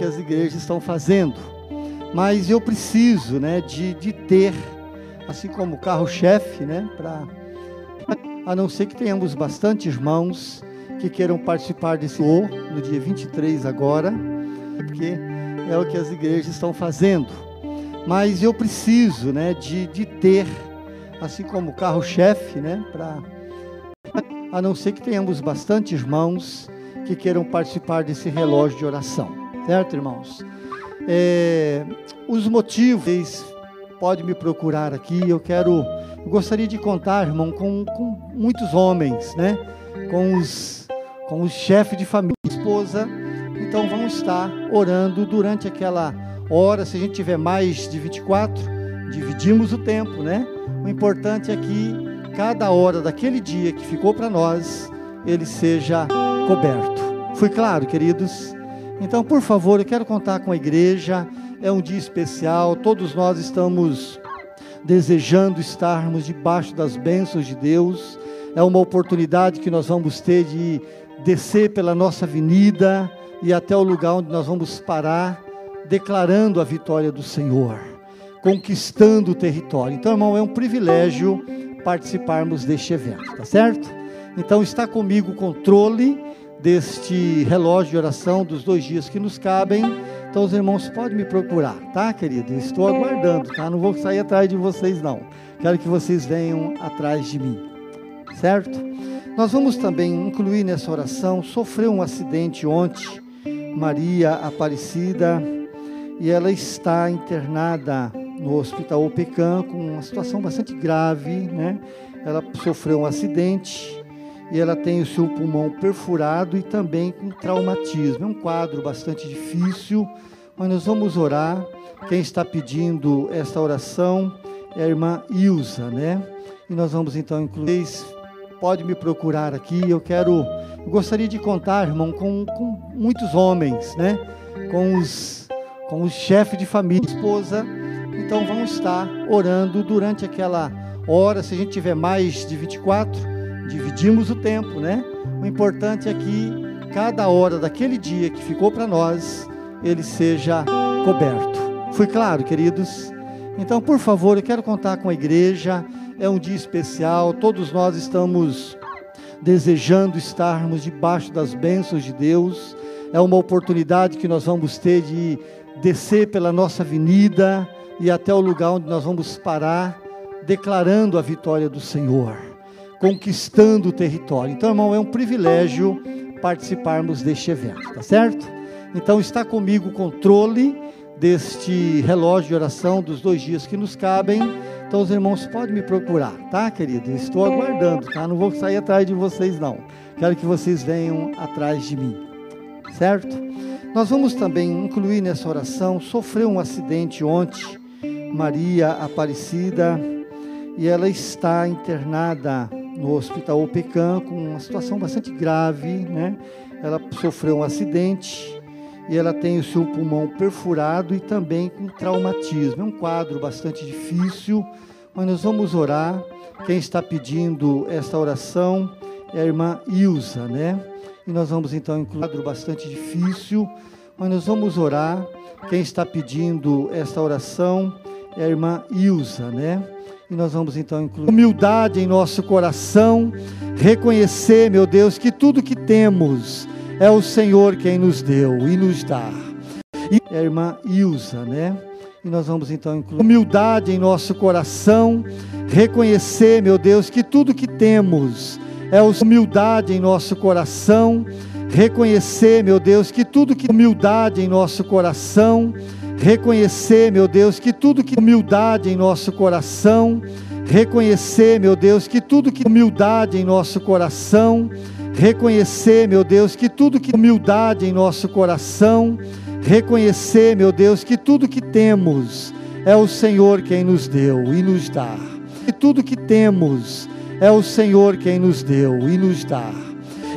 que as igrejas estão fazendo. Mas eu preciso, né, de, de ter, assim como carro-chefe, né, para a não ser que tenhamos bastante irmãos que queiram participar desse O no dia 23 agora, porque é o que as igrejas estão fazendo. Mas eu preciso, né, de, de ter, assim como carro-chefe, né, para a não ser que tenhamos bastante irmãos que queiram participar desse relógio de oração, certo, irmãos? É, os motivos pode me procurar aqui. Eu quero, eu gostaria de contar, irmão, com, com muitos homens, né? Com os, com os chefes de família, esposa. Então vamos estar orando durante aquela hora. Se a gente tiver mais de 24, dividimos o tempo, né? O importante é que cada hora daquele dia que ficou para nós, ele seja coberto. Foi claro, queridos? Então, por favor, eu quero contar com a igreja. É um dia especial, todos nós estamos desejando estarmos debaixo das bênçãos de Deus. É uma oportunidade que nós vamos ter de descer pela nossa avenida e até o lugar onde nós vamos parar, declarando a vitória do Senhor, conquistando o território. Então, irmão, é um privilégio participarmos deste evento, tá certo? Então, está comigo o controle deste relógio de oração dos dois dias que nos cabem. Então os irmãos podem me procurar, tá, querido? Estou aguardando, tá? Não vou sair atrás de vocês, não. Quero que vocês venham atrás de mim, certo? Nós vamos também incluir nessa oração. Sofreu um acidente ontem, Maria Aparecida, e ela está internada no Hospital Opecan com uma situação bastante grave, né? Ela sofreu um acidente e ela tem o seu pulmão perfurado e também com traumatismo. É um quadro bastante difícil, mas nós vamos orar. Quem está pedindo esta oração é a irmã Ilza, né? E nós vamos então incluir. Pode me procurar aqui. Eu quero, eu gostaria de contar, irmão, com, com muitos homens, né? Com os, com os chefes de família, esposa. Então vamos estar orando durante aquela hora. Se a gente tiver mais de 24 dividimos o tempo, né? O importante é que cada hora daquele dia que ficou para nós, ele seja coberto. Foi claro, queridos? Então, por favor, eu quero contar com a igreja. É um dia especial, todos nós estamos desejando estarmos debaixo das bênçãos de Deus. É uma oportunidade que nós vamos ter de descer pela nossa avenida e até o lugar onde nós vamos parar, declarando a vitória do Senhor conquistando o território. Então, irmão, é um privilégio participarmos deste evento, tá certo? Então, está comigo o controle deste relógio de oração dos dois dias que nos cabem. Então, os irmãos podem me procurar, tá, querido? Estou aguardando, tá? Não vou sair atrás de vocês, não. Quero que vocês venham atrás de mim, certo? Nós vamos também incluir nessa oração. Sofreu um acidente ontem, Maria Aparecida, e ela está internada no Hospital Opecan com uma situação bastante grave, né? Ela sofreu um acidente e ela tem o seu pulmão perfurado e também com traumatismo. É um quadro bastante difícil, mas nós vamos orar. Quem está pedindo esta oração é a irmã Ilza, né? E nós vamos então incluir um quadro bastante difícil, mas nós vamos orar. Quem está pedindo esta oração é a irmã Ilza, né? E nós vamos então incluir humildade em nosso coração, reconhecer, meu Deus, que tudo que temos é o Senhor quem nos deu e nos dá. E a irmã Ilza, né? E nós vamos então incluir humildade em nosso coração, reconhecer, meu Deus, que tudo que temos é o humildade em nosso coração, reconhecer, meu Deus, que tudo que humildade em nosso coração, reconhecer, meu Deus, que tudo que humildade em nosso coração, reconhecer, meu Deus, que tudo que humildade em nosso coração, reconhecer, meu Deus, que tudo que humildade em nosso coração, reconhecer, meu Deus, que tudo que temos é o Senhor quem nos deu e nos dá. Que tudo que temos é o Senhor quem nos deu e nos dá.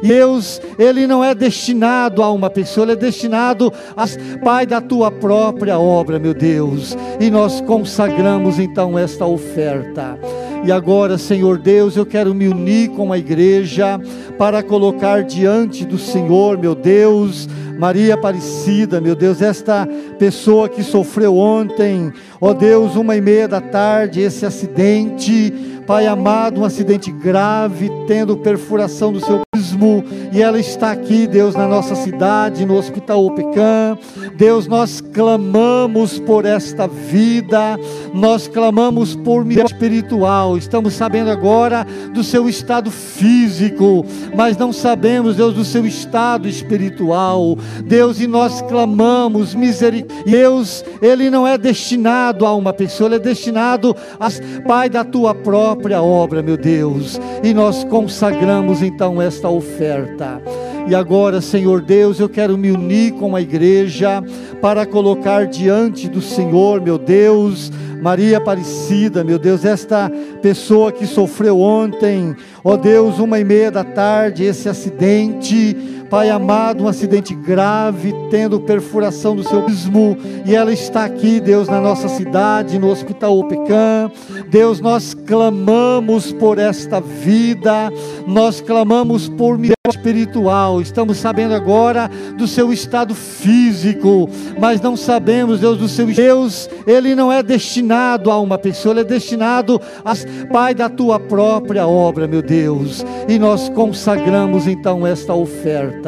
Deus, ele não é destinado a uma pessoa, ele é destinado a Pai da tua própria obra, meu Deus. E nós consagramos então esta oferta. E agora, Senhor Deus, eu quero me unir com a igreja para colocar diante do Senhor, meu Deus, Maria Aparecida, meu Deus, esta pessoa que sofreu ontem, ó Deus, uma e meia da tarde, esse acidente, Pai amado, um acidente grave, tendo perfuração do seu ismo, e ela está aqui, Deus, na nossa cidade, no Hospital Opecan. Deus, nós clamamos por esta vida, nós clamamos por milagre espiritual. Estamos sabendo agora do seu estado físico, mas não sabemos, Deus, do seu estado espiritual. Deus, e nós clamamos misericórdia. Deus, ele não é destinado a uma pessoa, ele é destinado a Pai da tua própria obra, meu Deus. E nós consagramos então esta oferta. E agora, Senhor Deus, eu quero me unir com a igreja para colocar diante do Senhor, meu Deus, Maria Aparecida, meu Deus, esta pessoa que sofreu ontem, ó Deus, uma e meia da tarde, esse acidente, Pai amado, um acidente grave, tendo perfuração do seu ismo, e ela está aqui, Deus, na nossa cidade, no Hospital Opecan. Deus, nós clamamos por esta vida, nós clamamos por milagre espiritual. Estamos sabendo agora do seu estado físico, mas não sabemos, Deus, do seu Deus, ele não é destinado a uma pessoa, ele é destinado a Pai da tua própria obra, meu Deus. E nós consagramos então esta oferta.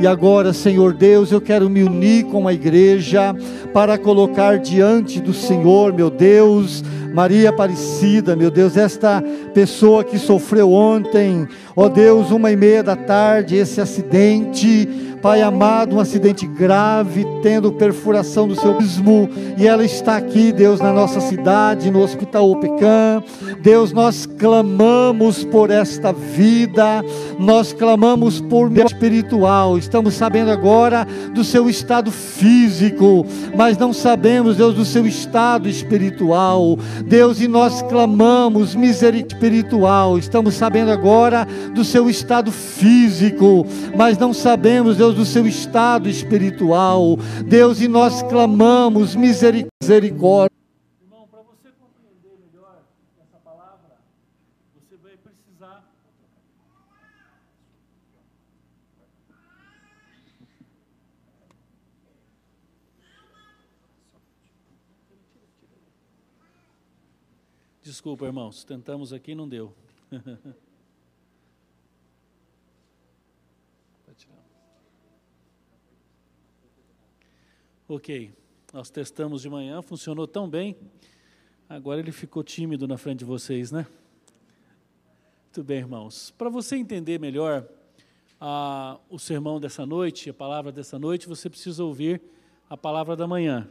E agora, Senhor Deus, eu quero me unir com a igreja para colocar diante do Senhor, meu Deus, Maria Aparecida, meu Deus, esta pessoa que sofreu ontem, ó Deus, uma e meia da tarde, esse acidente Pai amado, um acidente grave, tendo perfuração do seu ismo, e ela está aqui, Deus, na nossa cidade, no Hospital Opecan. Deus, nós clamamos por esta vida, nós clamamos por espiritual. Estamos sabendo agora do seu estado físico, mas não sabemos, Deus, do seu estado espiritual. Deus, e nós clamamos misericórdia espiritual. Estamos sabendo agora do seu estado físico, mas não sabemos, Deus, Deus, do seu estado espiritual. Deus, e nós clamamos misericórdia. Irmão, para você compreender melhor essa palavra, você vai precisar. Desculpa, irmãos, tentamos aqui e não deu. Ok, nós testamos de manhã, funcionou tão bem. Agora ele ficou tímido na frente de vocês, né? Muito bem, irmãos. Para você entender melhor a, o sermão dessa noite, a palavra dessa noite, você precisa ouvir a palavra da manhã.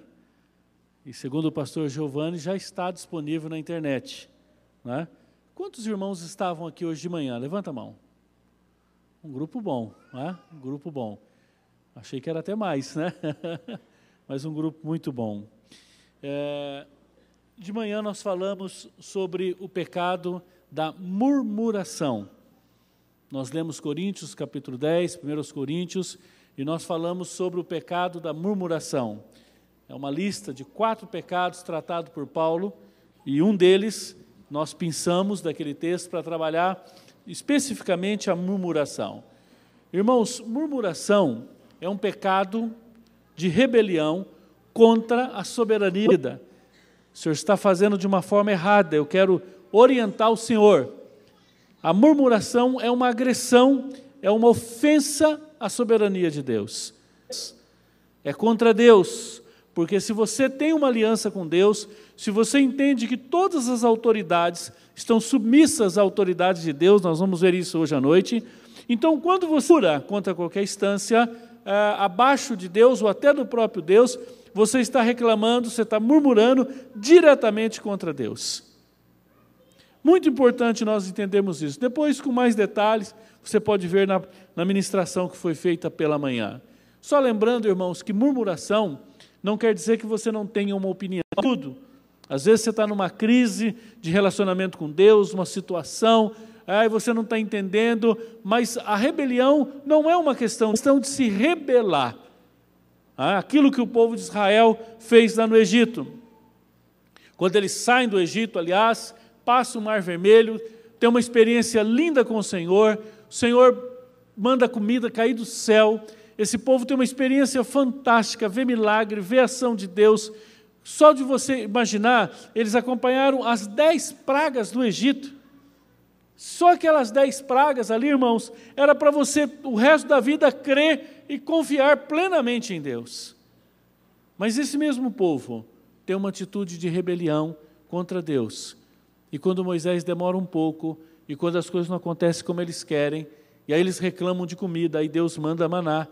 E segundo o pastor Giovanni, já está disponível na internet. Né? Quantos irmãos estavam aqui hoje de manhã? Levanta a mão. Um grupo bom, né? um grupo bom. Achei que era até mais, né? mas um grupo muito bom. É, de manhã nós falamos sobre o pecado da murmuração. Nós lemos Coríntios, capítulo 10, 1 Coríntios, e nós falamos sobre o pecado da murmuração. É uma lista de quatro pecados tratados por Paulo, e um deles nós pensamos daquele texto para trabalhar especificamente a murmuração. Irmãos, murmuração é um pecado de rebelião contra a soberania. O Senhor está fazendo de uma forma errada, eu quero orientar o Senhor. A murmuração é uma agressão, é uma ofensa à soberania de Deus. É contra Deus, porque se você tem uma aliança com Deus, se você entende que todas as autoridades estão submissas à autoridade de Deus, nós vamos ver isso hoje à noite. Então, quando você jura contra qualquer instância, é, abaixo de Deus ou até do próprio Deus, você está reclamando, você está murmurando diretamente contra Deus. Muito importante nós entendermos isso. Depois, com mais detalhes, você pode ver na, na ministração que foi feita pela manhã. Só lembrando, irmãos, que murmuração não quer dizer que você não tenha uma opinião. Tudo. Às vezes você está numa crise de relacionamento com Deus, uma situação, aí você não está entendendo, mas a rebelião não é uma questão, é uma questão de se rebelar. Ah, aquilo que o povo de Israel fez lá no Egito. Quando eles saem do Egito, aliás, passa o Mar Vermelho, tem uma experiência linda com o Senhor, o Senhor manda comida cair do céu, esse povo tem uma experiência fantástica, vê milagre, vê ação de Deus. Só de você imaginar, eles acompanharam as dez pragas do Egito. Só aquelas dez pragas ali, irmãos, era para você o resto da vida crer e confiar plenamente em Deus. Mas esse mesmo povo tem uma atitude de rebelião contra Deus. E quando Moisés demora um pouco, e quando as coisas não acontecem como eles querem, e aí eles reclamam de comida, aí Deus manda maná.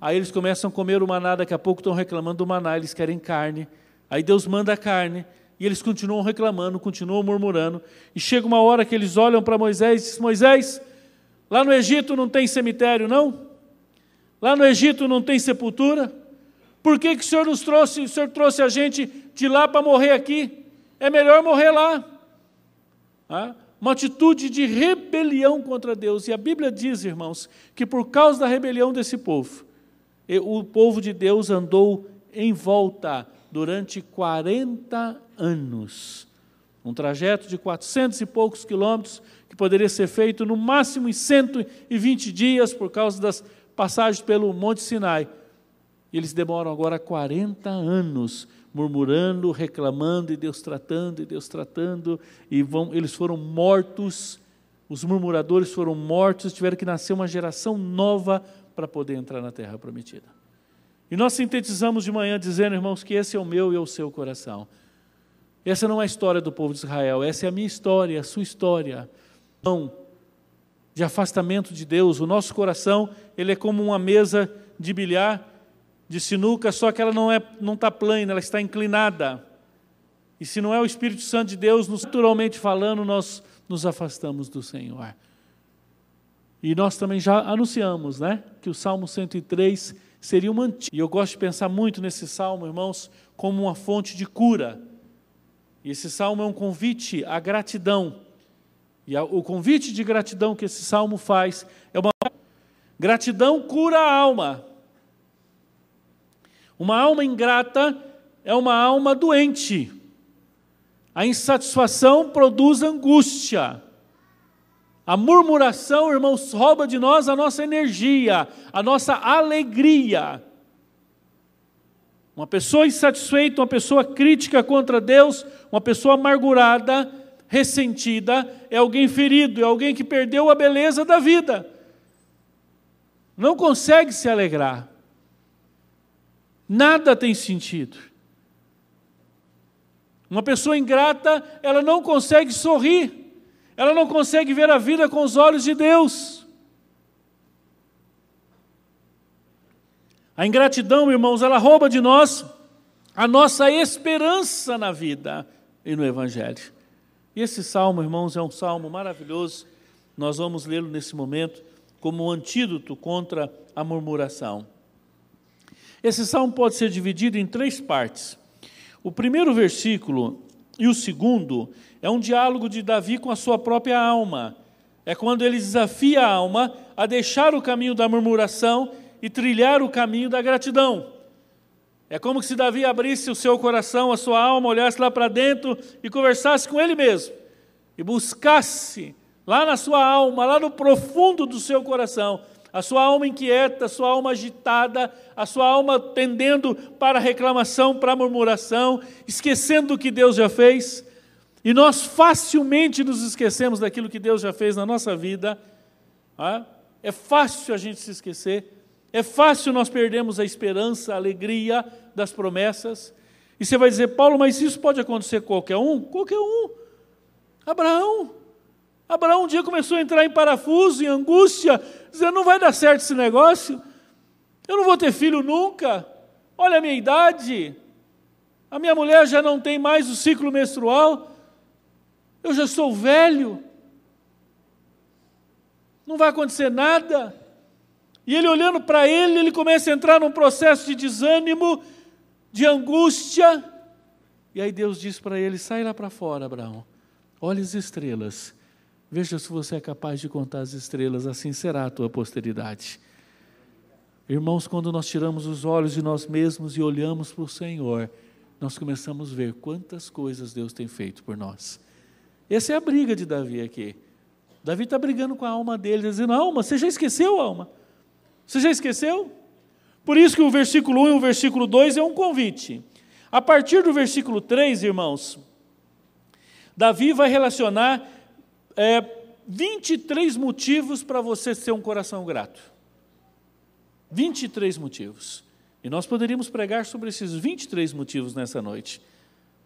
Aí eles começam a comer o maná, daqui a pouco estão reclamando do maná, eles querem carne. Aí Deus manda a carne, e eles continuam reclamando, continuam murmurando. E chega uma hora que eles olham para Moisés e dizem: Moisés, lá no Egito não tem cemitério, não? Lá no Egito não tem sepultura? Por que, que o Senhor nos trouxe, o Senhor trouxe a gente de lá para morrer aqui? É melhor morrer lá. Ah, uma atitude de rebelião contra Deus. E a Bíblia diz, irmãos, que por causa da rebelião desse povo, o povo de Deus andou em volta durante 40 anos. Um trajeto de 400 e poucos quilômetros, que poderia ser feito no máximo em 120 dias, por causa das passagens pelo Monte Sinai. Eles demoram agora 40 anos murmurando, reclamando, e Deus tratando, e Deus tratando, e vão, eles foram mortos, os murmuradores foram mortos, tiveram que nascer uma geração nova para poder entrar na terra prometida. E nós sintetizamos de manhã dizendo, irmãos, que esse é o meu e o seu coração. Essa não é a história do povo de Israel, essa é a minha história, a sua história. Não, de afastamento de Deus. O nosso coração, ele é como uma mesa de bilhar, de sinuca, só que ela não é não está plana, ela está inclinada. E se não é o Espírito Santo de Deus, naturalmente falando, nós nos afastamos do Senhor. E nós também já anunciamos, né, que o Salmo 103 seria uma antiga. E eu gosto de pensar muito nesse salmo, irmãos, como uma fonte de cura. E esse salmo é um convite à gratidão e o convite de gratidão que esse salmo faz é uma gratidão cura a alma. Uma alma ingrata é uma alma doente. A insatisfação produz angústia. A murmuração, irmãos, rouba de nós a nossa energia, a nossa alegria. Uma pessoa insatisfeita, uma pessoa crítica contra Deus, uma pessoa amargurada, ressentida, é alguém ferido, é alguém que perdeu a beleza da vida. Não consegue se alegrar. Nada tem sentido. Uma pessoa ingrata, ela não consegue sorrir. Ela não consegue ver a vida com os olhos de Deus. A ingratidão, irmãos, ela rouba de nós a nossa esperança na vida e no Evangelho. E esse salmo, irmãos, é um salmo maravilhoso. Nós vamos lê-lo nesse momento como um antídoto contra a murmuração. Esse salmo pode ser dividido em três partes. O primeiro versículo e o segundo é um diálogo de Davi com a sua própria alma. É quando ele desafia a alma a deixar o caminho da murmuração e trilhar o caminho da gratidão. É como se Davi abrisse o seu coração, a sua alma, olhasse lá para dentro e conversasse com ele mesmo. E buscasse lá na sua alma, lá no profundo do seu coração, a sua alma inquieta, a sua alma agitada, a sua alma tendendo para reclamação, para murmuração, esquecendo o que Deus já fez. E nós facilmente nos esquecemos daquilo que Deus já fez na nossa vida. Ah, é fácil a gente se esquecer. É fácil nós perdermos a esperança, a alegria das promessas. E você vai dizer, Paulo, mas isso pode acontecer com qualquer um? Qualquer um. Abraão. Abraão um dia começou a entrar em parafuso, em angústia, dizendo: não vai dar certo esse negócio, eu não vou ter filho nunca. Olha a minha idade, a minha mulher já não tem mais o ciclo menstrual, eu já sou velho, não vai acontecer nada. E ele olhando para ele, ele começa a entrar num processo de desânimo, de angústia. E aí Deus diz para ele: sai lá para fora, Abraão, olhe as estrelas, veja se você é capaz de contar as estrelas, assim será a tua posteridade. Irmãos, quando nós tiramos os olhos de nós mesmos e olhamos para o Senhor, nós começamos a ver quantas coisas Deus tem feito por nós. Essa é a briga de Davi aqui. Davi está brigando com a alma dele, dizendo: Alma, você já esqueceu, alma? Você já esqueceu? Por isso que o versículo 1 e o versículo 2 é um convite. A partir do versículo 3, irmãos, Davi vai relacionar é, 23 motivos para você ter um coração grato. 23 motivos. E nós poderíamos pregar sobre esses 23 motivos nessa noite.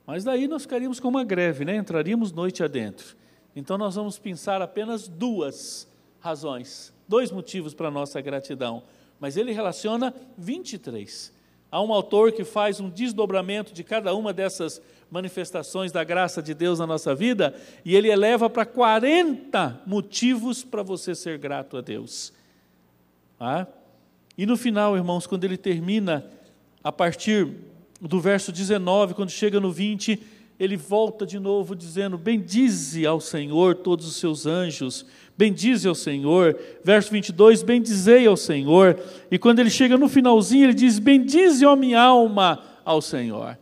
Mas daí nós ficaríamos com uma greve, né? entraríamos noite adentro. Então nós vamos pensar apenas duas razões, dois motivos para a nossa gratidão. Mas ele relaciona 23. Há um autor que faz um desdobramento de cada uma dessas manifestações da graça de Deus na nossa vida e ele eleva para 40 motivos para você ser grato a Deus. Ah? E no final, irmãos, quando ele termina, a partir do verso 19, quando chega no 20, ele volta de novo dizendo: Bendize ao Senhor todos os seus anjos, bendize ao Senhor. Verso 22, bendizei ao Senhor. E quando ele chega no finalzinho, ele diz: Bendize, ó minha alma, ao Senhor.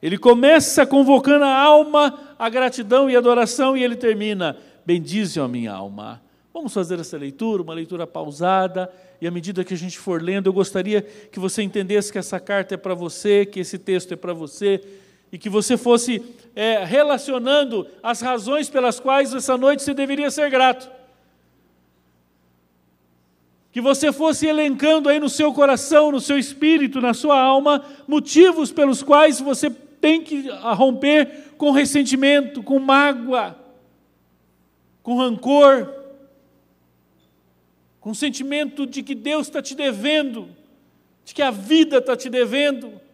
Ele começa convocando a alma à gratidão e adoração e ele termina: Bendize, ó minha alma. Vamos fazer essa leitura, uma leitura pausada, e à medida que a gente for lendo, eu gostaria que você entendesse que essa carta é para você, que esse texto é para você e que você fosse é, relacionando as razões pelas quais essa noite você deveria ser grato. Que você fosse elencando aí no seu coração, no seu espírito, na sua alma, motivos pelos quais você tem que romper com ressentimento, com mágoa, com rancor, com sentimento de que Deus está te devendo, de que a vida está te devendo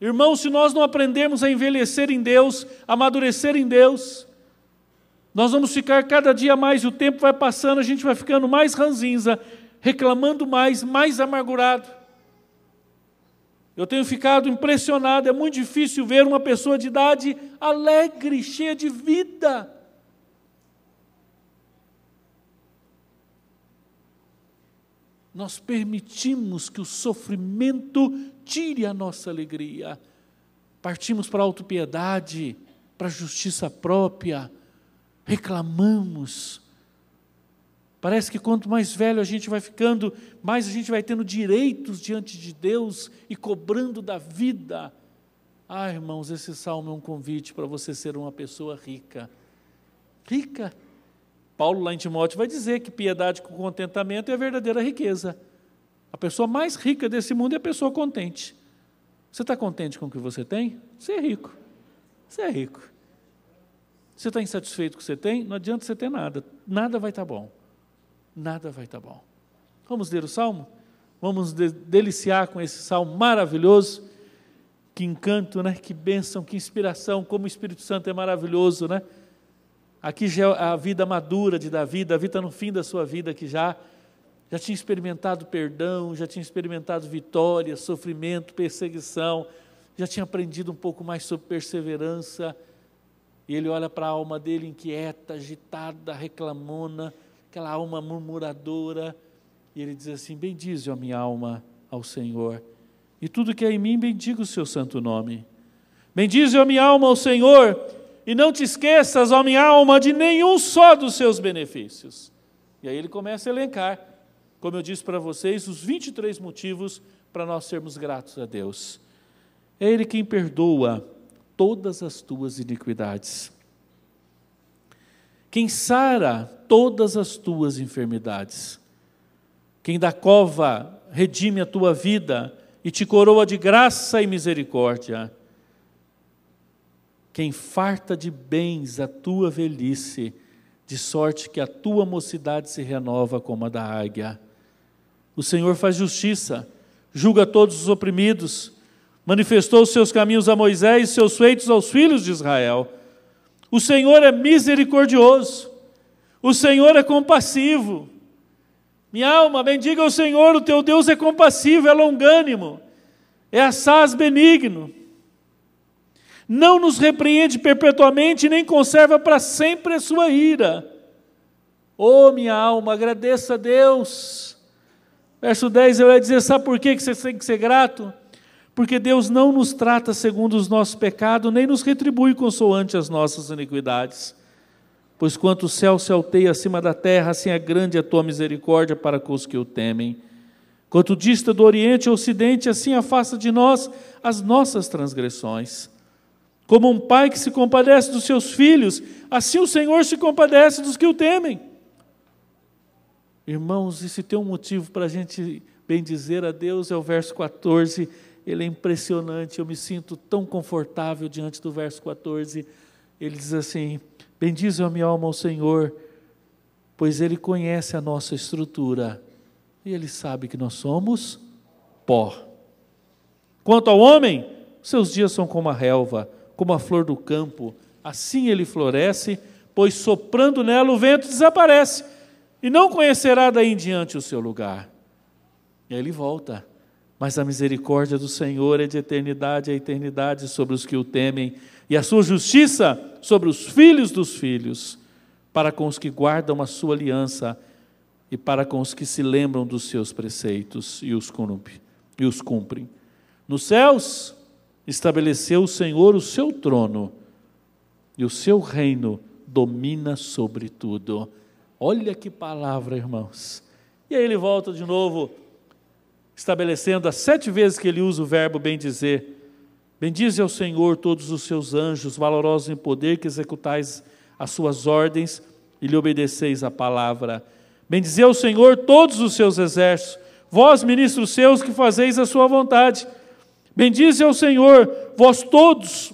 Irmãos, se nós não aprendermos a envelhecer em Deus, amadurecer em Deus, nós vamos ficar cada dia mais, o tempo vai passando, a gente vai ficando mais ranzinza, reclamando mais, mais amargurado. Eu tenho ficado impressionado, é muito difícil ver uma pessoa de idade alegre, cheia de vida. Nós permitimos que o sofrimento tire a nossa alegria. Partimos para a autopiedade, para a justiça própria, reclamamos. Parece que quanto mais velho a gente vai ficando, mais a gente vai tendo direitos diante de Deus e cobrando da vida. Ah, irmãos, esse salmo é um convite para você ser uma pessoa rica. Rica. Paulo, lá em Timóteo, vai dizer que piedade com contentamento é a verdadeira riqueza. A pessoa mais rica desse mundo é a pessoa contente. Você está contente com o que você tem? Você é rico. Você é rico. Você está insatisfeito com o que você tem? Não adianta você ter nada. Nada vai estar tá bom. Nada vai estar tá bom. Vamos ler o salmo? Vamos de deliciar com esse salmo maravilhoso. Que encanto, né? Que bênção, que inspiração, como o Espírito Santo é maravilhoso, né? Aqui já é a vida madura de Davi, Davi está no fim da sua vida aqui já já tinha experimentado perdão, já tinha experimentado vitória, sofrimento, perseguição, já tinha aprendido um pouco mais sobre perseverança. E ele olha para a alma dele inquieta, agitada, reclamona, aquela alma murmuradora, e ele diz assim: Bendize a minha alma ao Senhor, e tudo que é em mim, bendiga o seu santo nome. Bendize a minha alma ao Senhor, e não te esqueças, ó minha alma, de nenhum só dos seus benefícios. E aí ele começa a elencar como eu disse para vocês, os 23 motivos para nós sermos gratos a Deus. É Ele quem perdoa todas as tuas iniquidades, quem sara todas as tuas enfermidades, quem da cova redime a tua vida e te coroa de graça e misericórdia, quem farta de bens a tua velhice, de sorte que a tua mocidade se renova como a da águia. O Senhor faz justiça, julga todos os oprimidos, manifestou os seus caminhos a Moisés e seus feitos aos filhos de Israel. O Senhor é misericordioso, o Senhor é compassivo. Minha alma, bendiga o Senhor, o teu Deus é compassivo, é longânimo, é assaz benigno. Não nos repreende perpetuamente, nem conserva para sempre a sua ira. Oh, minha alma, agradeça a Deus Verso 10, eu ia dizer, sabe por que você tem que ser grato? porque Deus não nos trata segundo os nossos pecados, nem nos retribui consoante as nossas iniquidades. Pois quanto o céu se alteia acima da terra, assim é grande a tua misericórdia para com os que o temem. Quanto dista do Oriente ao Ocidente, assim afasta de nós as nossas transgressões. Como um pai que se compadece dos seus filhos, assim o Senhor se compadece dos que o temem. Irmãos, e se tem um motivo para a gente bendizer a Deus, é o verso 14 ele é impressionante, eu me sinto tão confortável diante do verso 14. Ele diz assim: Bendize a minha alma ao Senhor, pois Ele conhece a nossa estrutura e Ele sabe que nós somos pó. Quanto ao homem, seus dias são como a relva, como a flor do campo, assim ele floresce, pois soprando nela o vento desaparece, e não conhecerá daí em diante o seu lugar. E aí ele volta. Mas a misericórdia do Senhor é de eternidade a eternidade sobre os que o temem, e a sua justiça sobre os filhos dos filhos, para com os que guardam a sua aliança e para com os que se lembram dos seus preceitos e os cumprem. E os cumprem. Nos céus estabeleceu o Senhor o seu trono, e o seu reino domina sobre tudo. Olha que palavra, irmãos. E aí ele volta de novo estabelecendo as sete vezes que ele usa o verbo bem dizer. Bendize ao Senhor todos os seus anjos, valorosos em poder, que executais as suas ordens e lhe obedeceis a palavra. Bendize ao Senhor todos os seus exércitos, vós, ministros seus, que fazeis a sua vontade. Bendize ao Senhor, vós todos,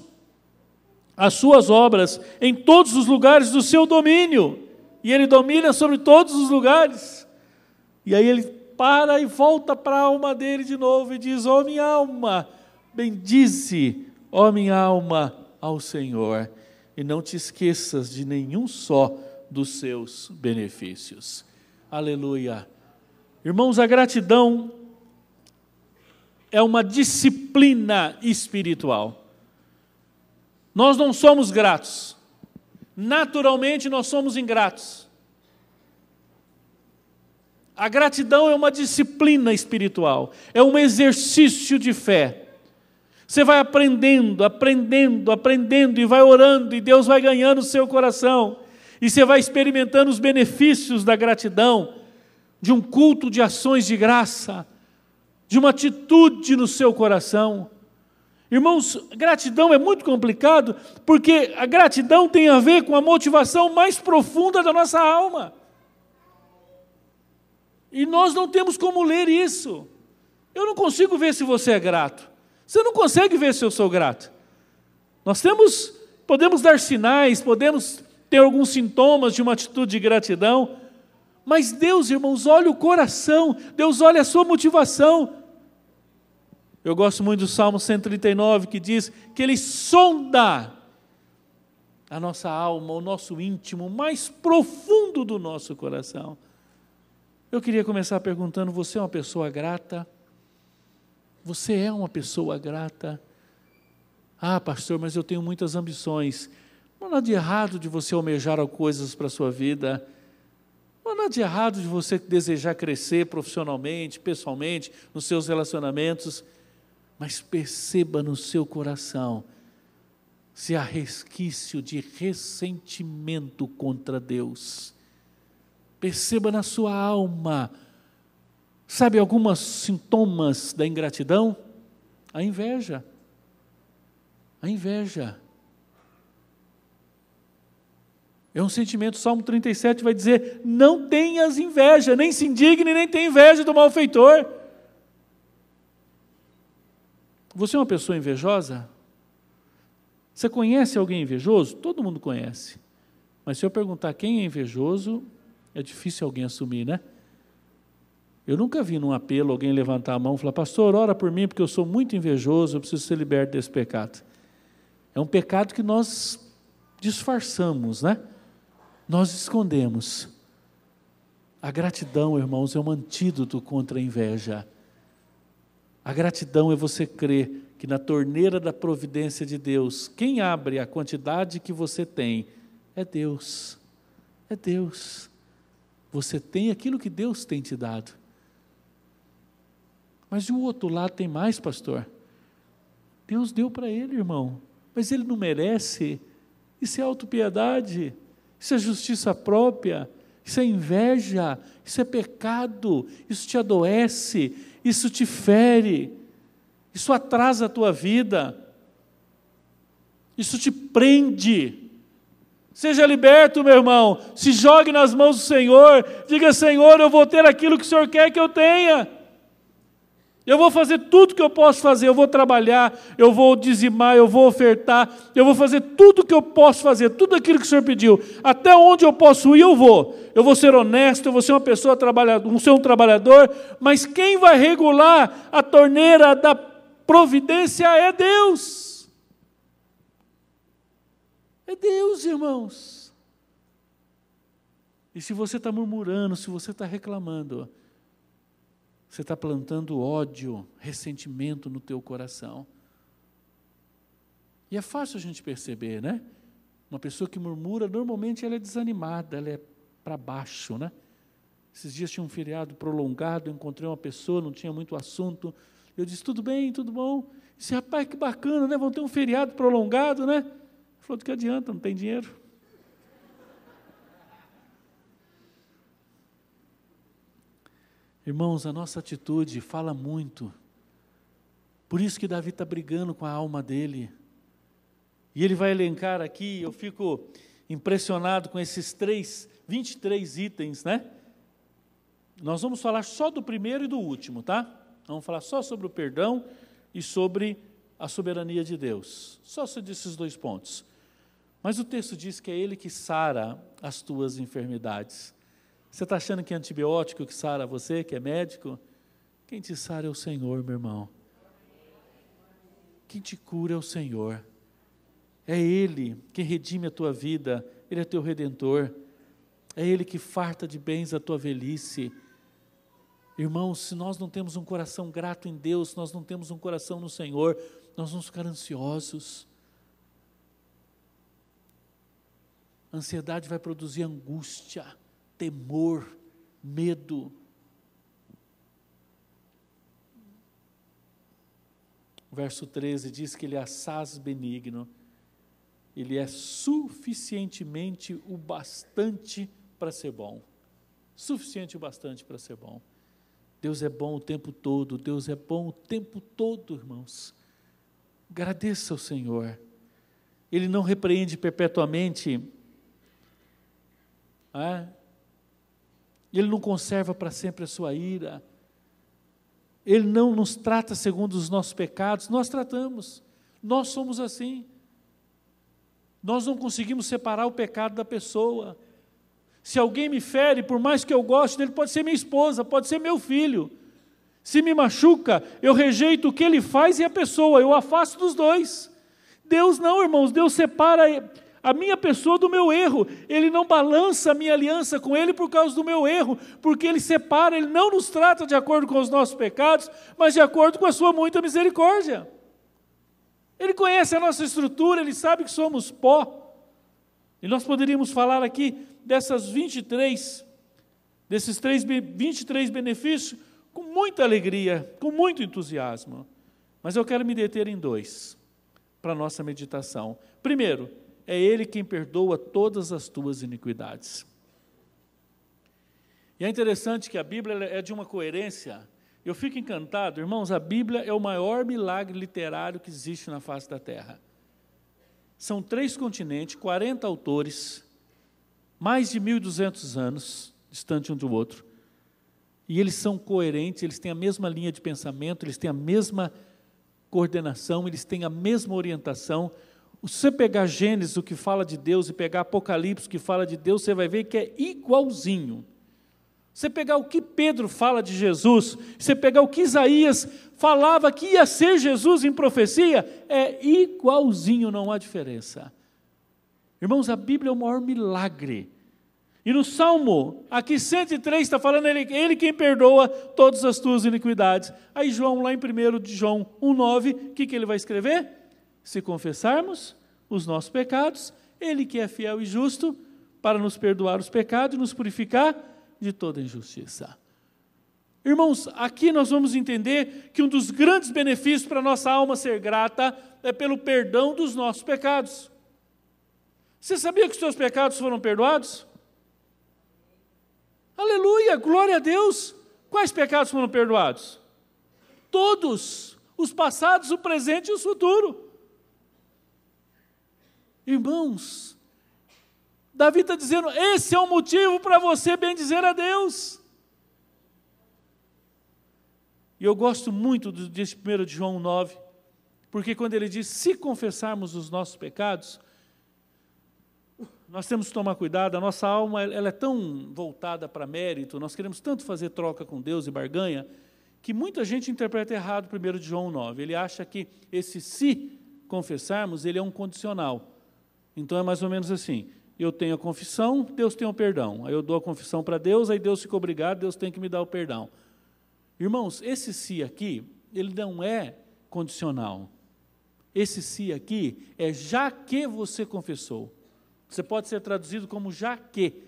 as suas obras, em todos os lugares do seu domínio. E ele domina sobre todos os lugares. E aí ele para e volta para a alma dele de novo e diz: Ó oh, minha alma, bendize, ó oh, minha alma, ao Senhor, e não te esqueças de nenhum só dos seus benefícios. Aleluia. Irmãos, a gratidão é uma disciplina espiritual. Nós não somos gratos. Naturalmente nós somos ingratos. A gratidão é uma disciplina espiritual, é um exercício de fé. Você vai aprendendo, aprendendo, aprendendo e vai orando, e Deus vai ganhando o seu coração, e você vai experimentando os benefícios da gratidão, de um culto de ações de graça, de uma atitude no seu coração. Irmãos, gratidão é muito complicado, porque a gratidão tem a ver com a motivação mais profunda da nossa alma. E nós não temos como ler isso. Eu não consigo ver se você é grato. Você não consegue ver se eu sou grato. Nós temos, podemos dar sinais, podemos ter alguns sintomas de uma atitude de gratidão, mas Deus, irmãos, olha o coração, Deus olha a sua motivação. Eu gosto muito do Salmo 139 que diz que ele sonda a nossa alma, o nosso íntimo, mais profundo do nosso coração. Eu queria começar perguntando: você é uma pessoa grata? Você é uma pessoa grata? Ah, pastor, mas eu tenho muitas ambições. Não há nada de errado de você almejar coisas para a sua vida. Não há nada de errado de você desejar crescer profissionalmente, pessoalmente, nos seus relacionamentos. Mas perceba no seu coração se há resquício de ressentimento contra Deus Perceba na sua alma. Sabe alguns sintomas da ingratidão? A inveja. A inveja. É um sentimento, Salmo 37 vai dizer: não tenhas inveja, nem se indigne, nem tenha inveja do malfeitor. Você é uma pessoa invejosa? Você conhece alguém invejoso? Todo mundo conhece. Mas se eu perguntar quem é invejoso, é difícil alguém assumir, né? Eu nunca vi num apelo alguém levantar a mão e falar, pastor, ora por mim porque eu sou muito invejoso, eu preciso ser liberto desse pecado. É um pecado que nós disfarçamos, né? Nós escondemos. A gratidão, irmãos, é um antídoto contra a inveja. A gratidão é você crer que na torneira da providência de Deus, quem abre a quantidade que você tem é Deus. É Deus. Você tem aquilo que Deus tem te dado. Mas do outro lado tem mais, pastor. Deus deu para ele, irmão, mas ele não merece. Isso é autopiedade, isso é justiça própria, isso é inveja, isso é pecado, isso te adoece, isso te fere, isso atrasa a tua vida, isso te prende. Seja liberto, meu irmão. Se jogue nas mãos do Senhor. Diga, Senhor, eu vou ter aquilo que o Senhor quer que eu tenha. Eu vou fazer tudo que eu posso fazer. Eu vou trabalhar, eu vou dizimar, eu vou ofertar. Eu vou fazer tudo que eu posso fazer, tudo aquilo que o Senhor pediu. Até onde eu posso ir, eu vou. Eu vou ser honesto, eu vou ser uma pessoa trabalhadora, vou ser um trabalhador. Mas quem vai regular a torneira da providência é Deus. É Deus, irmãos. E se você está murmurando, se você está reclamando, você está plantando ódio, ressentimento no teu coração. E é fácil a gente perceber, né? Uma pessoa que murmura, normalmente ela é desanimada, ela é para baixo, né? Esses dias tinha um feriado prolongado, encontrei uma pessoa, não tinha muito assunto. Eu disse, tudo bem, tudo bom? Disse, rapaz, que bacana, né? Vão ter um feriado prolongado, né? Falou, do que adianta, não tem dinheiro. Irmãos, a nossa atitude fala muito. Por isso que Davi está brigando com a alma dele. E ele vai elencar aqui, eu fico impressionado com esses três, 23 itens, né? Nós vamos falar só do primeiro e do último, tá? Vamos falar só sobre o perdão e sobre a soberania de Deus. Só sobre esses dois pontos. Mas o texto diz que é Ele que sara as tuas enfermidades. Você está achando que é antibiótico que sara você, que é médico? Quem te sara é o Senhor, meu irmão. Quem te cura é o Senhor. É Ele quem redime a tua vida, Ele é teu redentor. É Ele que farta de bens a tua velhice. Irmãos, se nós não temos um coração grato em Deus, se nós não temos um coração no Senhor, nós vamos ficar ansiosos. ansiedade vai produzir angústia, temor, medo. O verso 13 diz que ele é assaz benigno, ele é suficientemente o bastante para ser bom. Suficiente o bastante para ser bom. Deus é bom o tempo todo, Deus é bom o tempo todo, irmãos. Agradeça ao Senhor. Ele não repreende perpetuamente? Ele não conserva para sempre a sua ira. Ele não nos trata segundo os nossos pecados, nós tratamos. Nós somos assim. Nós não conseguimos separar o pecado da pessoa. Se alguém me fere, por mais que eu goste dele, pode ser minha esposa, pode ser meu filho. Se me machuca, eu rejeito o que ele faz e a pessoa, eu afasto dos dois. Deus não, irmãos, Deus separa a minha pessoa do meu erro. Ele não balança a minha aliança com Ele por causa do meu erro, porque Ele separa, Ele não nos trata de acordo com os nossos pecados, mas de acordo com a Sua muita misericórdia. Ele conhece a nossa estrutura, Ele sabe que somos pó. E nós poderíamos falar aqui dessas 23, desses 3, 23 benefícios, com muita alegria, com muito entusiasmo. Mas eu quero me deter em dois, para a nossa meditação. Primeiro, é Ele quem perdoa todas as tuas iniquidades. E é interessante que a Bíblia é de uma coerência. Eu fico encantado, irmãos, a Bíblia é o maior milagre literário que existe na face da Terra. São três continentes, 40 autores, mais de 1.200 anos, distante um do outro. E eles são coerentes, eles têm a mesma linha de pensamento, eles têm a mesma coordenação, eles têm a mesma orientação, se você pegar Gênesis, o que fala de Deus, e pegar Apocalipse, o que fala de Deus, você vai ver que é igualzinho. Você pegar o que Pedro fala de Jesus, você pegar o que Isaías falava que ia ser Jesus em profecia, é igualzinho, não há diferença. Irmãos, a Bíblia é o maior milagre. E no Salmo, aqui 103 está falando ele, ele quem perdoa todas as tuas iniquidades. Aí João, lá em 1 de João 1,9, o que, que ele vai escrever? Se confessarmos os nossos pecados, Ele que é fiel e justo para nos perdoar os pecados e nos purificar de toda injustiça. Irmãos, aqui nós vamos entender que um dos grandes benefícios para a nossa alma ser grata é pelo perdão dos nossos pecados. Você sabia que os seus pecados foram perdoados? Aleluia, glória a Deus. Quais pecados foram perdoados? Todos, os passados, o presente e o futuro. Irmãos, Davi está dizendo: esse é o motivo para você bem dizer a Deus. E eu gosto muito desse 1 de João 9, porque quando ele diz: se confessarmos os nossos pecados, nós temos que tomar cuidado, a nossa alma ela é tão voltada para mérito, nós queremos tanto fazer troca com Deus e barganha, que muita gente interpreta errado 1 de João 9. Ele acha que esse se confessarmos, ele é um condicional. Então é mais ou menos assim: eu tenho a confissão, Deus tem o perdão. Aí eu dou a confissão para Deus, aí Deus fica obrigado, Deus tem que me dar o perdão. Irmãos, esse se aqui, ele não é condicional. Esse se aqui é já que você confessou. Você pode ser traduzido como já que,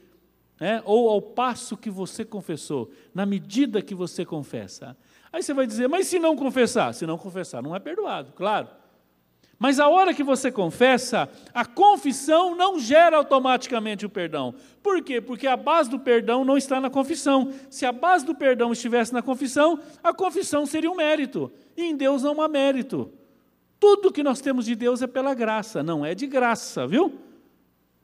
né? ou ao passo que você confessou, na medida que você confessa. Aí você vai dizer, mas se não confessar? Se não confessar, não é perdoado, claro. Mas a hora que você confessa, a confissão não gera automaticamente o perdão. Por quê? Porque a base do perdão não está na confissão. Se a base do perdão estivesse na confissão, a confissão seria um mérito. E em Deus não há mérito. Tudo que nós temos de Deus é pela graça, não é de graça, viu?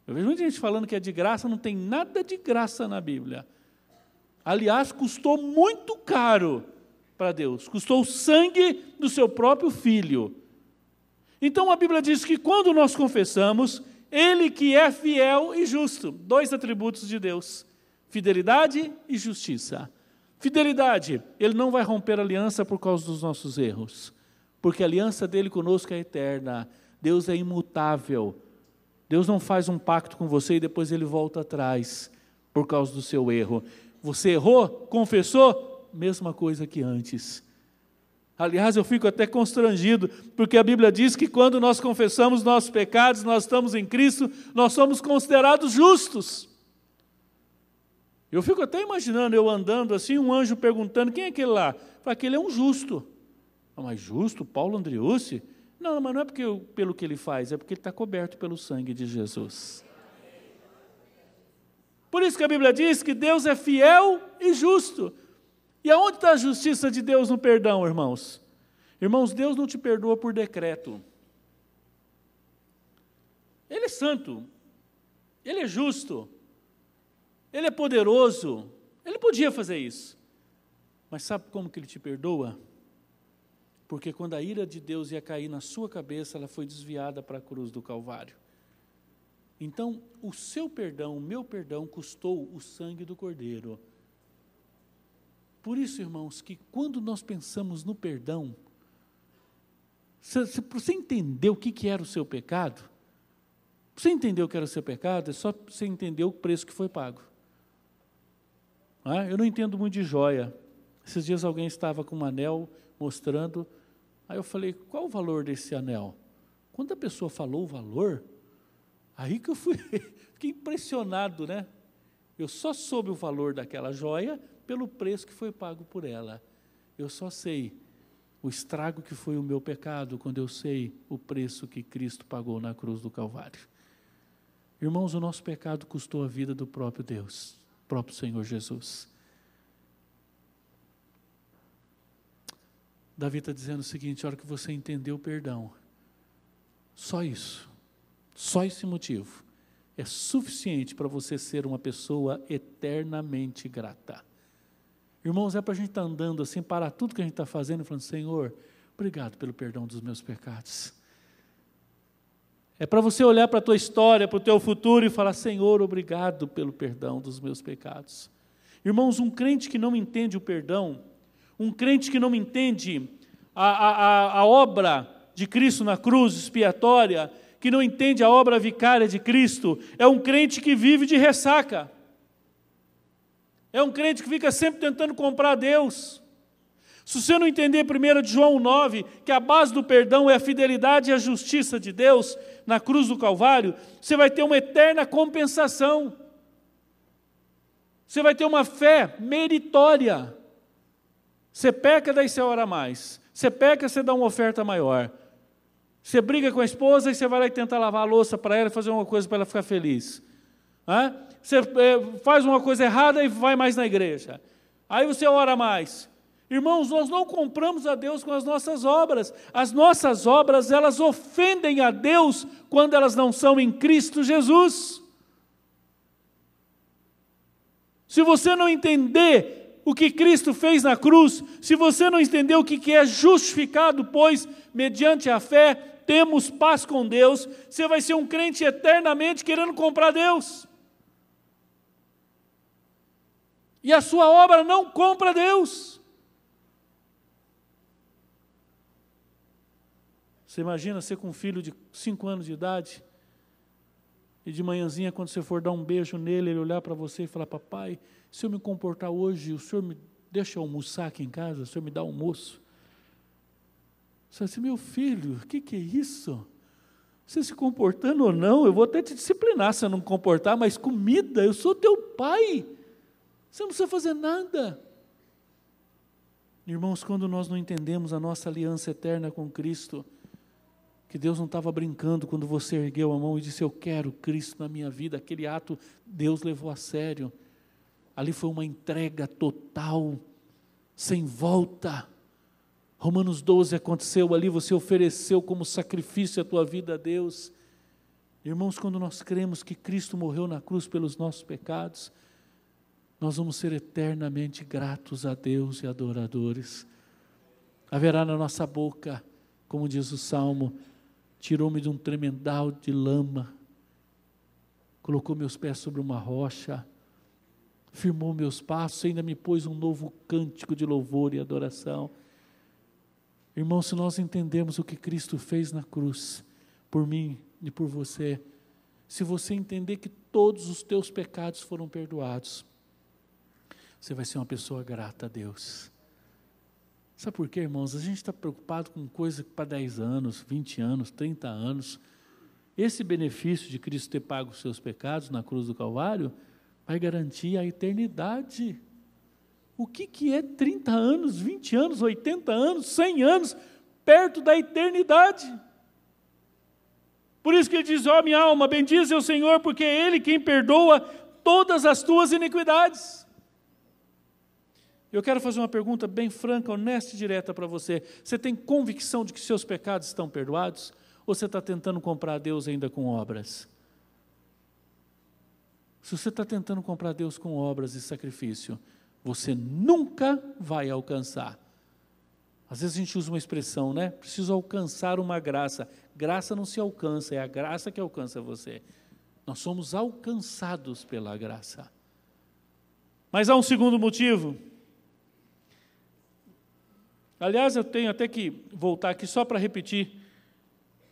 Eu vejo muita gente falando que é de graça, não tem nada de graça na Bíblia. Aliás, custou muito caro para Deus, custou o sangue do seu próprio filho. Então a Bíblia diz que quando nós confessamos, Ele que é fiel e justo, dois atributos de Deus: fidelidade e justiça. Fidelidade, Ele não vai romper aliança por causa dos nossos erros, porque a aliança dele conosco é eterna. Deus é imutável. Deus não faz um pacto com você e depois ele volta atrás por causa do seu erro. Você errou, confessou, mesma coisa que antes. Aliás, eu fico até constrangido, porque a Bíblia diz que quando nós confessamos nossos pecados, nós estamos em Cristo, nós somos considerados justos. Eu fico até imaginando eu andando assim, um anjo perguntando: quem é aquele lá? Fala, aquele é um justo. Ah, mas justo? Paulo Andriucci? Não, mas não é porque, pelo que ele faz, é porque ele está coberto pelo sangue de Jesus. Por isso que a Bíblia diz que Deus é fiel e justo. E aonde está a justiça de Deus no perdão, irmãos? Irmãos, Deus não te perdoa por decreto. Ele é santo, ele é justo, ele é poderoso, ele podia fazer isso. Mas sabe como que ele te perdoa? Porque quando a ira de Deus ia cair na sua cabeça, ela foi desviada para a cruz do Calvário. Então, o seu perdão, o meu perdão, custou o sangue do Cordeiro. Por isso, irmãos, que quando nós pensamos no perdão, para você entender o que, que era o seu pecado, você entender o que era o seu pecado, é só você entender o preço que foi pago. Ah, eu não entendo muito de joia. Esses dias alguém estava com um anel mostrando, aí eu falei, qual o valor desse anel? Quando a pessoa falou o valor, aí que eu fui, fiquei impressionado, né? Eu só soube o valor daquela joia pelo preço que foi pago por ela. Eu só sei o estrago que foi o meu pecado quando eu sei o preço que Cristo pagou na cruz do Calvário. Irmãos, o nosso pecado custou a vida do próprio Deus, próprio Senhor Jesus. Davi está dizendo o seguinte: a hora que você entendeu o perdão, só isso, só esse motivo, é suficiente para você ser uma pessoa eternamente grata. Irmãos, é para a gente estar tá andando assim, parar tudo que a gente está fazendo e falando, Senhor, obrigado pelo perdão dos meus pecados. É para você olhar para a tua história, para o teu futuro e falar, Senhor, obrigado pelo perdão dos meus pecados. Irmãos, um crente que não entende o perdão, um crente que não entende a, a, a obra de Cristo na cruz expiatória, que não entende a obra vicária de Cristo, é um crente que vive de ressaca. É um crente que fica sempre tentando comprar Deus. Se você não entender 1 João 9, que a base do perdão é a fidelidade e a justiça de Deus na cruz do Calvário, você vai ter uma eterna compensação. Você vai ter uma fé meritória. Você peca, daí você ora mais. Você peca, você dá uma oferta maior. Você briga com a esposa e você vai lá e tenta lavar a louça para ela e fazer uma coisa para ela ficar feliz. Você é, faz uma coisa errada e vai mais na igreja. Aí você ora mais. Irmãos, nós não compramos a Deus com as nossas obras. As nossas obras, elas ofendem a Deus quando elas não são em Cristo Jesus. Se você não entender o que Cristo fez na cruz, se você não entender o que é justificado, pois, mediante a fé, temos paz com Deus, você vai ser um crente eternamente querendo comprar Deus. E a sua obra não compra Deus. Você imagina ser com um filho de cinco anos de idade e de manhãzinha, quando você for dar um beijo nele, ele olhar para você e falar: Papai, se eu me comportar hoje, o senhor me deixa almoçar aqui em casa, o senhor me dá almoço. Você disse, meu filho, o que, que é isso? Você se comportando ou não, eu vou até te disciplinar se eu não comportar, mas comida, eu sou teu pai. Você não precisa fazer nada. Irmãos, quando nós não entendemos a nossa aliança eterna com Cristo, que Deus não estava brincando quando você ergueu a mão e disse: Eu quero Cristo na minha vida, aquele ato Deus levou a sério. Ali foi uma entrega total, sem volta. Romanos 12 aconteceu ali, você ofereceu como sacrifício a tua vida a Deus. Irmãos, quando nós cremos que Cristo morreu na cruz pelos nossos pecados, nós vamos ser eternamente gratos a Deus e adoradores. Haverá na nossa boca, como diz o Salmo, tirou-me de um tremendal de lama, colocou meus pés sobre uma rocha, firmou meus passos, ainda me pôs um novo cântico de louvor e adoração. Irmão, se nós entendemos o que Cristo fez na cruz, por mim e por você, se você entender que todos os teus pecados foram perdoados, você vai ser uma pessoa grata a Deus. Sabe por quê, irmãos? A gente está preocupado com coisa para 10 anos, 20 anos, 30 anos. Esse benefício de Cristo ter pago os seus pecados na cruz do Calvário vai garantir a eternidade. O que, que é 30 anos, 20 anos, 80 anos, 100 anos, perto da eternidade? Por isso que ele diz: Ó oh, minha alma, bendize o Senhor, porque é Ele quem perdoa todas as tuas iniquidades. Eu quero fazer uma pergunta bem franca, honesta e direta para você. Você tem convicção de que seus pecados estão perdoados? Ou você está tentando comprar Deus ainda com obras? Se você está tentando comprar Deus com obras e sacrifício, você nunca vai alcançar. Às vezes a gente usa uma expressão, né? Preciso alcançar uma graça. Graça não se alcança, é a graça que alcança você. Nós somos alcançados pela graça. Mas há um segundo motivo. Aliás, eu tenho até que voltar aqui só para repetir.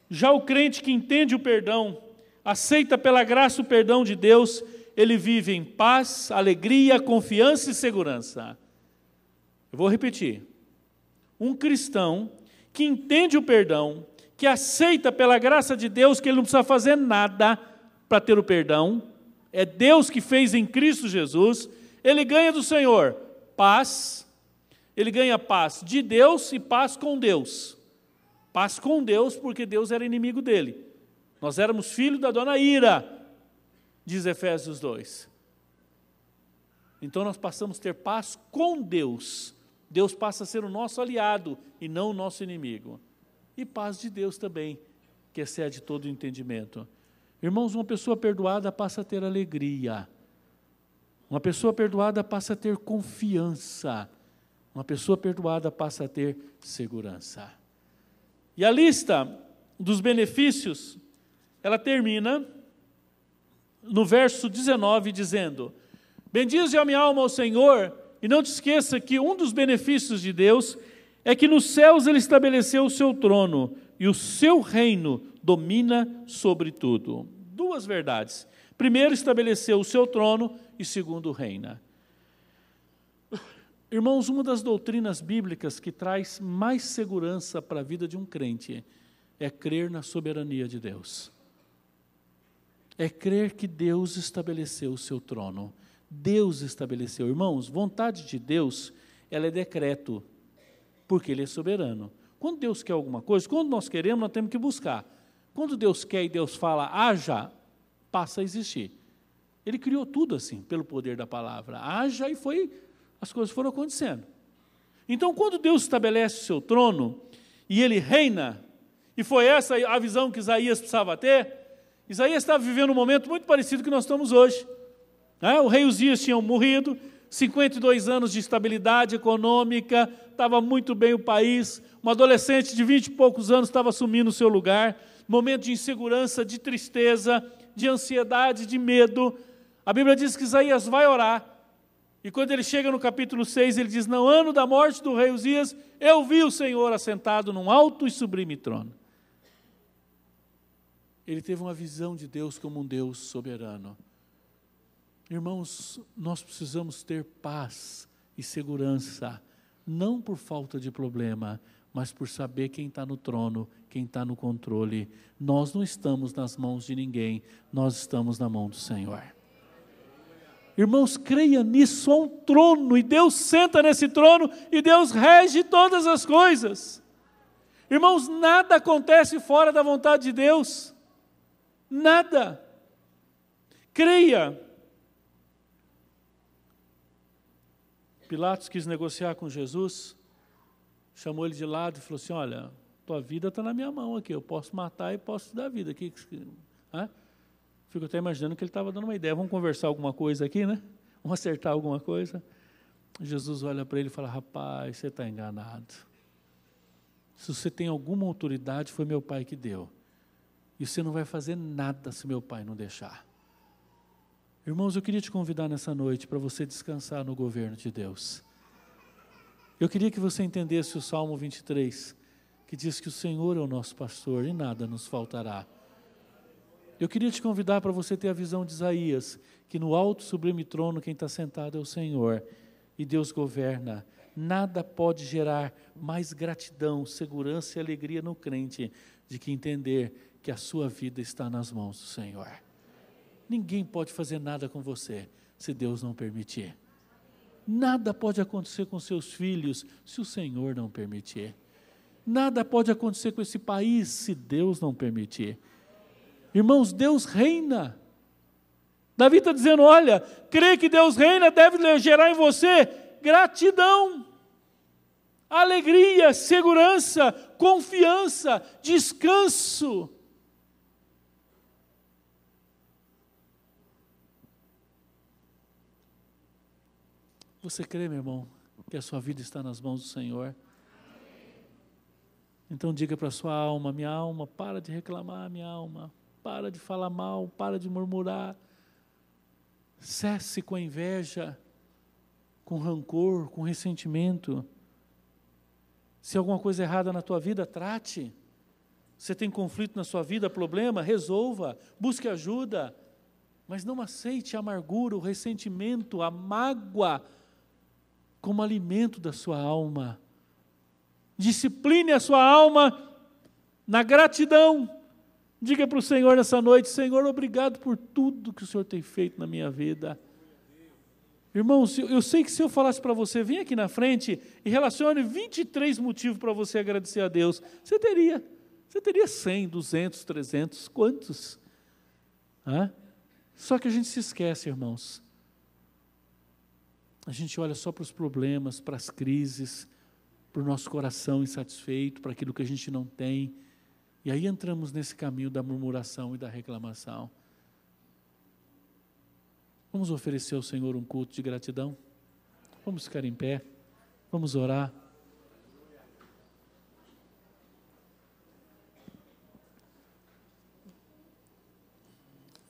Já o crente que entende o perdão, aceita pela graça o perdão de Deus, ele vive em paz, alegria, confiança e segurança. Eu vou repetir. Um cristão que entende o perdão, que aceita pela graça de Deus que ele não precisa fazer nada para ter o perdão, é Deus que fez em Cristo Jesus, ele ganha do Senhor paz, ele ganha paz de Deus e paz com Deus. Paz com Deus, porque Deus era inimigo dele. Nós éramos filhos da dona Ira, diz Efésios 2. Então nós passamos a ter paz com Deus. Deus passa a ser o nosso aliado e não o nosso inimigo. E paz de Deus também, que excede todo o entendimento. Irmãos, uma pessoa perdoada passa a ter alegria. Uma pessoa perdoada passa a ter confiança. Uma pessoa perdoada passa a ter segurança. E a lista dos benefícios, ela termina no verso 19, dizendo: Bendize a minha alma ao Senhor, e não te esqueça que um dos benefícios de Deus é que nos céus ele estabeleceu o seu trono e o seu reino domina sobre tudo. Duas verdades. Primeiro, estabeleceu o seu trono, e segundo, reina. Irmãos, uma das doutrinas bíblicas que traz mais segurança para a vida de um crente é crer na soberania de Deus. É crer que Deus estabeleceu o seu trono. Deus estabeleceu. Irmãos, vontade de Deus ela é decreto, porque Ele é soberano. Quando Deus quer alguma coisa, quando nós queremos, nós temos que buscar. Quando Deus quer e Deus fala, haja, passa a existir. Ele criou tudo assim, pelo poder da palavra. Haja e foi, as coisas foram acontecendo. Então, quando Deus estabelece o seu trono e ele reina, e foi essa a visão que Isaías precisava ter, Isaías estava vivendo um momento muito parecido que nós estamos hoje. Né? O rei Uzias tinha morrido, 52 anos de estabilidade econômica, estava muito bem o país. Uma adolescente de 20 e poucos anos estava assumindo o seu lugar. Momento de insegurança, de tristeza, de ansiedade, de medo. A Bíblia diz que Isaías vai orar. E quando ele chega no capítulo 6, ele diz: No ano da morte do rei Uzias, eu vi o Senhor assentado num alto e sublime trono. Ele teve uma visão de Deus como um Deus soberano. Irmãos, nós precisamos ter paz e segurança, não por falta de problema, mas por saber quem está no trono, quem está no controle. Nós não estamos nas mãos de ninguém, nós estamos na mão do Senhor. Irmãos, creia nisso, há um trono, e Deus senta nesse trono, e Deus rege todas as coisas. Irmãos, nada acontece fora da vontade de Deus, nada. Creia, Pilatos quis negociar com Jesus, chamou ele de lado e falou assim: Olha, tua vida está na minha mão aqui, eu posso matar e posso dar vida. Aqui, Fico até imaginando que ele estava dando uma ideia. Vamos conversar alguma coisa aqui, né? Vamos acertar alguma coisa. Jesus olha para ele e fala: Rapaz, você está enganado. Se você tem alguma autoridade, foi meu pai que deu. E você não vai fazer nada se meu pai não deixar. Irmãos, eu queria te convidar nessa noite para você descansar no governo de Deus. Eu queria que você entendesse o Salmo 23, que diz que o Senhor é o nosso pastor e nada nos faltará. Eu queria te convidar para você ter a visão de Isaías, que no alto sublime trono quem está sentado é o Senhor e Deus governa. Nada pode gerar mais gratidão, segurança e alegria no crente de que entender que a sua vida está nas mãos do Senhor. Ninguém pode fazer nada com você se Deus não permitir. Nada pode acontecer com seus filhos se o Senhor não permitir. Nada pode acontecer com esse país se Deus não permitir. Irmãos, Deus reina. Davi está dizendo: olha, crer que Deus reina deve gerar em você gratidão, alegria, segurança, confiança, descanso. Você crê, meu irmão, que a sua vida está nas mãos do Senhor? Então diga para a sua alma: minha alma, para de reclamar, minha alma, para de falar mal, para de murmurar, cesse com a inveja, com rancor, com ressentimento. Se alguma coisa errada na tua vida, trate. Você tem conflito na sua vida, problema, resolva, busque ajuda, mas não aceite a amargura, o ressentimento, a mágoa como alimento da sua alma. Discipline a sua alma na gratidão. Diga para o Senhor nessa noite: Senhor, obrigado por tudo que o Senhor tem feito na minha vida. Irmãos, eu sei que se eu falasse para você, vem aqui na frente e relacione 23 motivos para você agradecer a Deus, você teria. Você teria 100, 200, 300, quantos? Hã? Só que a gente se esquece, irmãos, a gente olha só para os problemas, para as crises, para o nosso coração insatisfeito, para aquilo que a gente não tem. E aí entramos nesse caminho da murmuração e da reclamação. Vamos oferecer ao Senhor um culto de gratidão? Vamos ficar em pé? Vamos orar?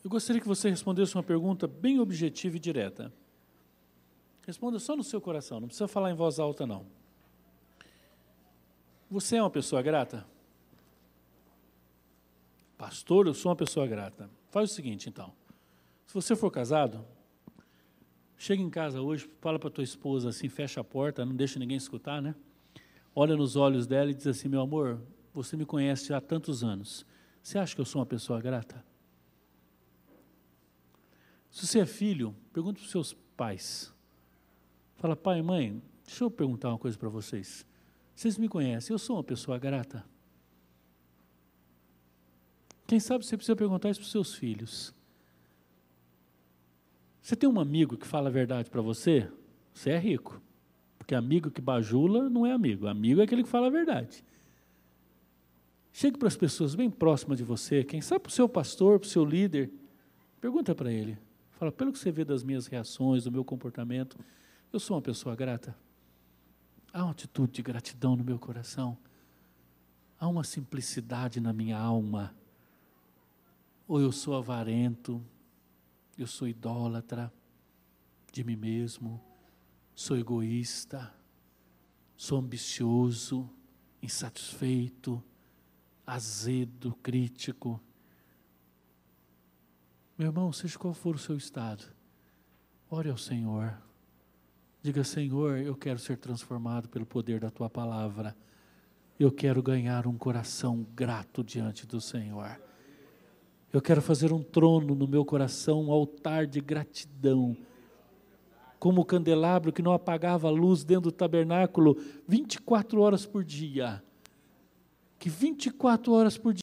Eu gostaria que você respondesse uma pergunta bem objetiva e direta. Responda só no seu coração, não precisa falar em voz alta, não. Você é uma pessoa grata? Pastor, eu sou uma pessoa grata. Faz o seguinte, então. Se você for casado, chega em casa hoje, fala para tua esposa assim, fecha a porta, não deixa ninguém escutar, né? Olha nos olhos dela e diz assim: Meu amor, você me conhece há tantos anos. Você acha que eu sou uma pessoa grata? Se você é filho, pergunta para os seus pais. Fala, pai mãe, Deixa eu perguntar uma coisa para vocês. Vocês me conhecem, eu sou uma pessoa grata? Quem sabe você precisa perguntar isso para os seus filhos. Você tem um amigo que fala a verdade para você? Você é rico. Porque amigo que bajula não é amigo. Amigo é aquele que fala a verdade. Chegue para as pessoas bem próximas de você, quem sabe para o seu pastor, para o seu líder, pergunta para ele. Fala, pelo que você vê das minhas reações, do meu comportamento, eu sou uma pessoa grata? Há uma atitude de gratidão no meu coração? Há uma simplicidade na minha alma? Ou eu sou avarento, eu sou idólatra de mim mesmo, sou egoísta, sou ambicioso, insatisfeito, azedo, crítico. Meu irmão, seja qual for o seu estado, ore ao Senhor. Diga, Senhor, eu quero ser transformado pelo poder da tua palavra. Eu quero ganhar um coração grato diante do Senhor. Eu quero fazer um trono no meu coração, um altar de gratidão. Como o candelabro que não apagava a luz dentro do tabernáculo 24 horas por dia. Que 24 horas por dia